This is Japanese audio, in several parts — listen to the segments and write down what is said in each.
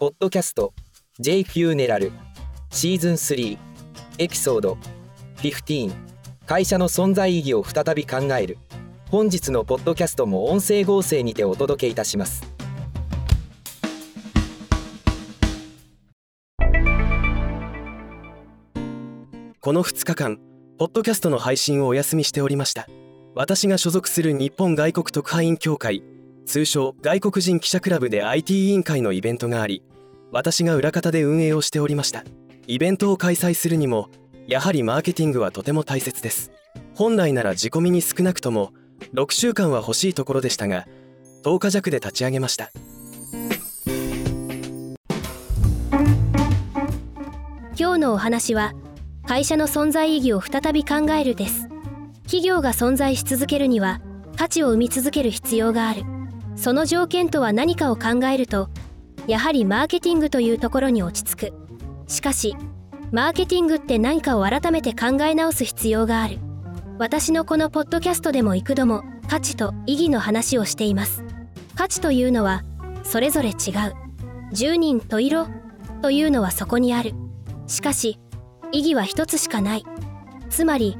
ポッドキャスト J フューネラルシーズン3エピソード15会社の存在意義を再び考える。本日のポッドキャストも音声合成にてお届けいたします。この2日間ポッドキャストの配信をお休みしておりました。私が所属する日本外国特派員協会通称外国人記者クラブで IT 委員会のイベントがあり私が裏方で運営をしておりました。イベントを開催するにもやはりマーケティングはとても大切です。本来なら仕込みに少なくとも6週間は欲しいところでしたが10日弱で立ち上げました。今日のお話は会社の存在意義を再び考えるです。企業が存在し続けるには価値を生み続ける必要がある。その条件とは何かを考えるとやはりマーケティングというところに落ち着く。しかしマーケティングって何かを改めて考え直す必要がある。私のこのポッドキャストでも幾度も価値と意義の話をしています。価値というのはそれぞれ違う。10人と色。というのはそこにある。しかし意義は一つしかない。つまり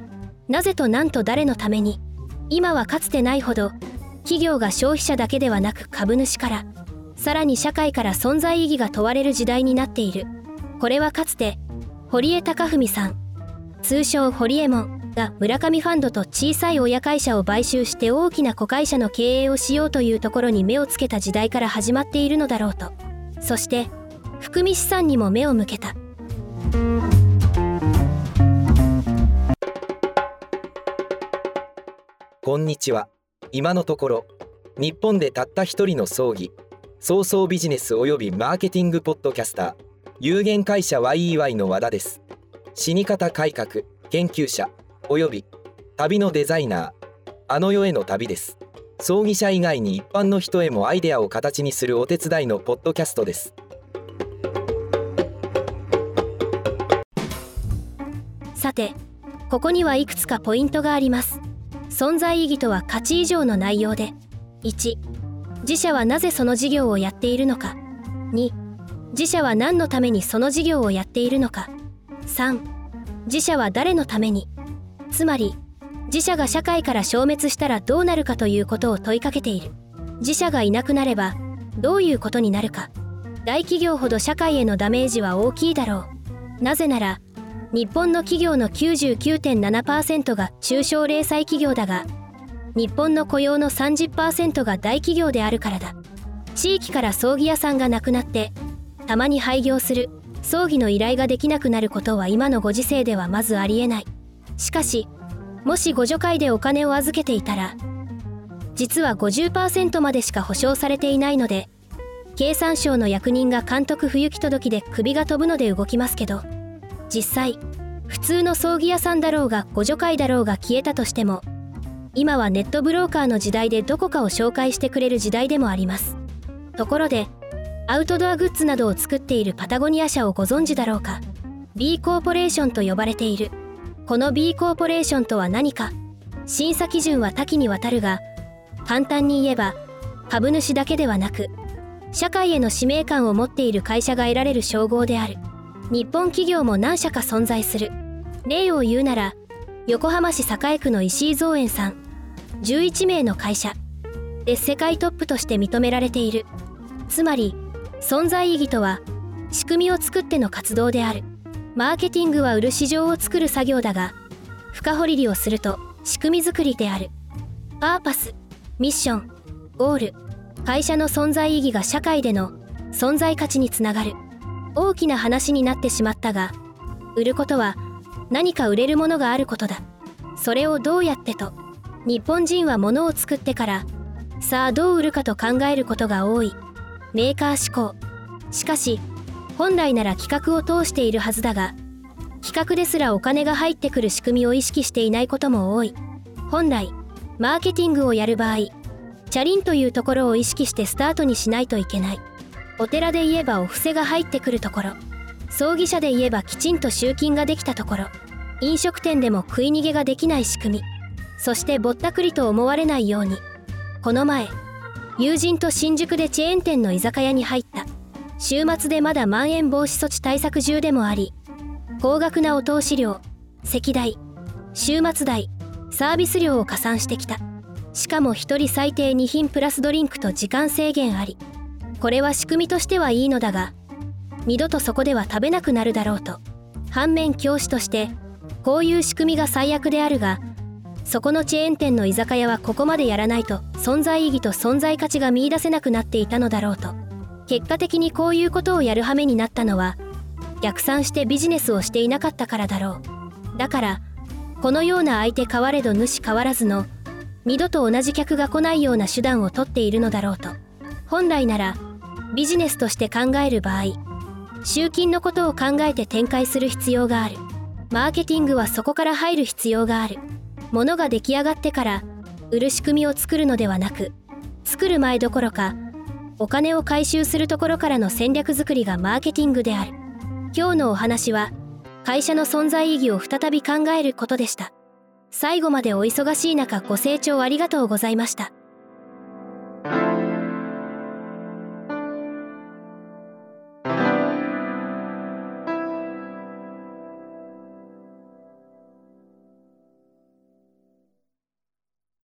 なぜと何と誰のために今はかつてないほど企業が消費者だけではなく株主からさらに社会から存在意義が問われる時代になっている。これはかつて堀江貴文さん通称堀江門が村上ファンドと小さい親会社を買収して大きな子会社の経営をしようというところに目をつけた時代から始まっているのだろうと。そして含み資産にも目を向けた。こんにちは。今のところ日本でたった一人の葬儀早々ビジネスおよびマーケティングポッドキャスター有限会社 YEY の和田です。死に方改革研究者および旅のデザイナーあの世への旅です。葬儀者以外に一般の人へもアイデアを形にするお手伝いのポッドキャストです。さてここにはいくつかポイントがあります。存在意義とは価値以上の内容で。1自社はなぜその事業をやっているのか。2自社は何のためにその事業をやっているのか。3自社は誰のために。つまり自社が社会から消滅したらどうなるかということを問いかけている。自社がいなくなればどういうことになるか。大企業ほど社会へのダメージは大きいだろう。なぜなら日本の企業の99.7%が中小零細企業だが日本の雇用の30%が大企業であるからだ。地域から葬儀屋さんがなくなってたまに廃業する葬儀の依頼ができなくなることは今のご時世ではまずありえない。しかしもし互助会でお金を預けていたら実は50%までしか保証されていないので経産省の役人が監督不行き届きで首が飛ぶので動きますけど実際普通の葬儀屋さんだろうが互助会だろうが消えたとしても今はネットブローカーの時代でどこかを紹介してくれる時代でもあります。ところでアウトドアグッズなどを作っているパタゴニア社をご存知だろうか。B コーポレーションと呼ばれている。この B コーポレーションとは何か。審査基準は多岐にわたるが簡単に言えば株主だけではなく社会への使命感を持っている会社が得られる称号である。日本企業も何社か存在する。例を言うなら横浜市栄区の石井造園さん11名の会社で世界トップとして認められている。つまり存在意義とは仕組みを作っての活動である。マーケティングは売る市場を作る作業だが深掘りをすると仕組み作りである。パーパスミッションゴール会社の存在意義が社会での存在価値につながる。大きな話になってしまったが売ることは何か売れるものがあることだ。それをどうやってと。日本人は物を作ってからさあどう売るかと考えることが多い。メーカー思考しかし本来なら企画を通しているはずだが企画ですらお金が入ってくる仕組みを意識していないことも多い。本来マーケティングをやる場合チャリンというところを意識してスタートにしないといけない。お寺で言えばお布施が入ってくるところ。葬儀社で言えばきちんと集金ができたところ。飲食店でも食い逃げができない仕組み。そしてぼったくりと思われないように。この前友人と新宿でチェーン店の居酒屋に入った。週末でまだまん延防止措置対策中でもあり。高額なお通し料席代週末代サービス料を加算してきた。しかも1人最低2品プラスドリンクと時間制限あり。これは仕組みとしてはいいのだが二度とそこでは食べなくなるだろうと反面教師としてこういう仕組みが最悪であるがそこのチェーン店の居酒屋はここまでやらないと存在意義と存在価値が見いだせなくなっていたのだろうと結果的にこういうことをやる羽目になったのは逆算してビジネスをしていなかったからだろう。だからこのような相手変われど主変わらずの二度と同じ客が来ないような手段をとっているのだろうと本来ならビジネスとして考える場合集金のことを考えて展開する必要がある。マーケティングはそこから入る必要がある。物が出来上がってから売る仕組みを作るのではなく作る前どころかお金を回収するところからの戦略作りがマーケティングである。今日のお話は会社の存在意義を再び考えることでした。最後までお忙しい中ご清聴ありがとうございました。